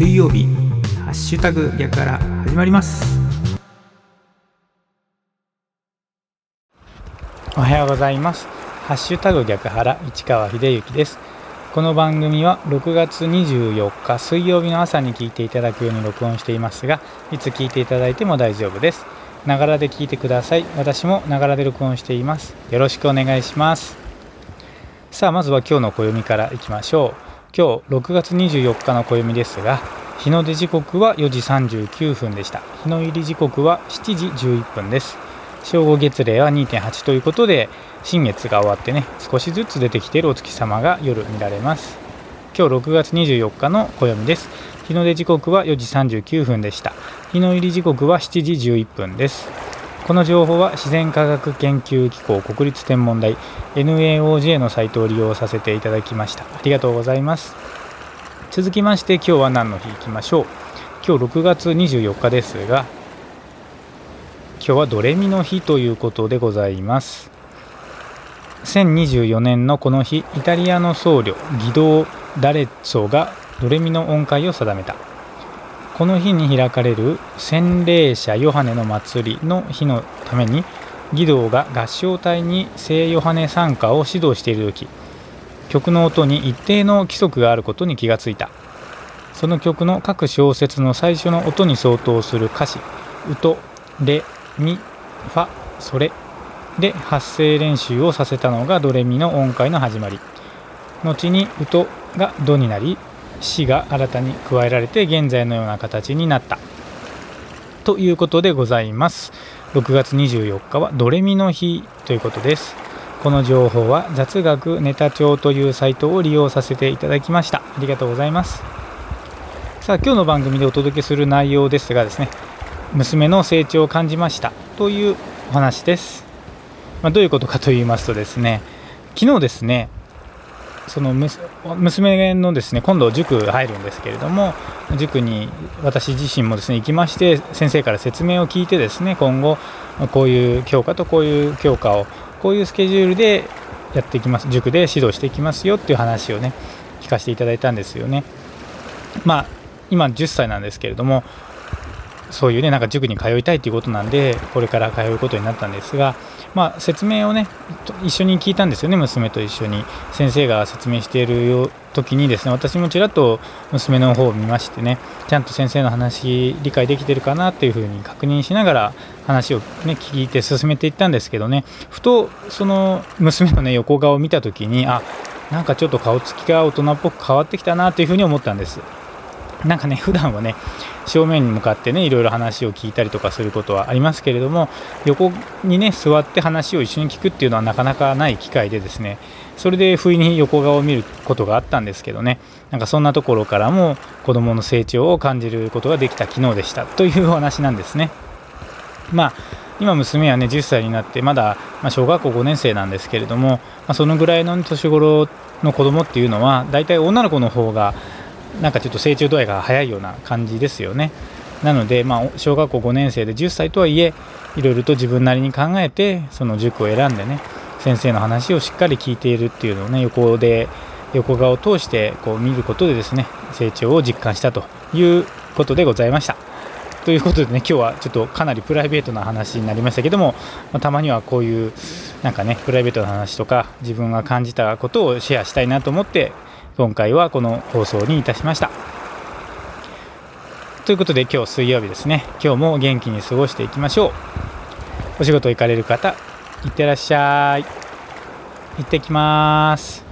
水曜日ハッシュタグ逆から始まります。おはようございます。ハッシュタグ逆原市川秀幸です。この番組は6月24日水曜日の朝に聞いていただくように録音していますがいつ聞いていただいても大丈夫です。ながらで聞いてください。私もながらで録音しています。よろしくお願いします。さあまずは今日の暦からいきましょう。今日6月24日の暦ですが日の出時刻は4時39分でした。日の入り時刻は7時11分です。正午月齢は2.8ということで新月が終わってね少しずつ出てきているお月様が夜見られます。今日6月24日の暦です。日の出時刻は4時39分でした。日の入り時刻は7時11分です。この情報は自然科学研究機構国立天文台 NAOJ のサイトを利用させていただきました。ありがとうございます。続きまして今日は何の日いきましょう。今日6月24日ですが今日はドレミの日ということでございます。1024年のこの日イタリアの僧侶ギドー・ダレッツォがドレミの音階を定めた。この日に開かれる洗礼者ヨハネの祭りの日のために義堂が合唱隊に聖ヨハネ参加を指導している時曲の音に一定の規則があることに気がついた。その曲の各小節の最初の音に相当する歌詞「ウト」「レ」「ミ」「ファ」「ソレ」で発声練習をさせたのがドレミの音階の始まり。後に「ウト」が「ド」になり「シ」が新たに加えられて現在のような形になった。ということでございます。6月24日はドレミの日ということです。この情報は雑学ネタ帳というサイトを利用させていただきました。ありがとうございます。さあ今日の番組でお届けする内容ですがですね娘の成長を感じました。というお話です、まあ、どういうことかと言いますとですね昨日ですねその娘のですね今度塾入るんですけれども塾に私自身もですね行きまして先生から説明を聞いてですね今後こういう教科とこういう教科をこういうスケジュールでやっていきます塾で指導していきますよっていう話をね聞かせていただいたんですよね。まあ今10歳なんですけれどもそういうねなんか塾に通いたいということなんでこれから通うことになったんですが、まあ、説明をね一緒に聞いたんですよね娘と一緒に先生が説明している時にですね私もちらっと娘の方を見ましてねちゃんと先生の話理解できてるかなっていうふうに確認しながら話をね聞いて進めていったんですけどねふとその娘のね横顔を見た時にあなんかちょっと顔つきが大人っぽく変わってきたなというふうに思ったんです。なんかね普段はね正面に向かってねいろいろ話を聞いたりとかすることはありますけれども横にね座って話を一緒に聞くっていうのはなかなかない機会でですねそれで不意に横顔を見ることがあったんですけどねなんかそんなところからも子どもの成長を感じることができた昨日でしたというお話なんですね。まあ今娘はね10歳になってまだ、ま小学校5年生なんですけれども、ま、そのぐらいの年頃の子供っていうのは大体女の子の方がなんかちょっと成長度合いが早いような感じですよね。なので、まあ、小学校5年生で10歳とはいえいろいろと自分なりに考えてその塾を選んでね先生の話をしっかり聞いているっていうのをね横で横顔を通してこう見ることでですね成長を実感したということでございました。ということでね今日はちょっとかなりプライベートな話になりましたけども、まあ、たまにはこういうなんかねプライベートな話とか自分が感じたことをシェアしたいなと思って今回はこの放送にいたしました。ということで今日水曜日ですね。今日も元気に過ごしていきましょう。お仕事行かれる方いってらっしゃい。行ってきます。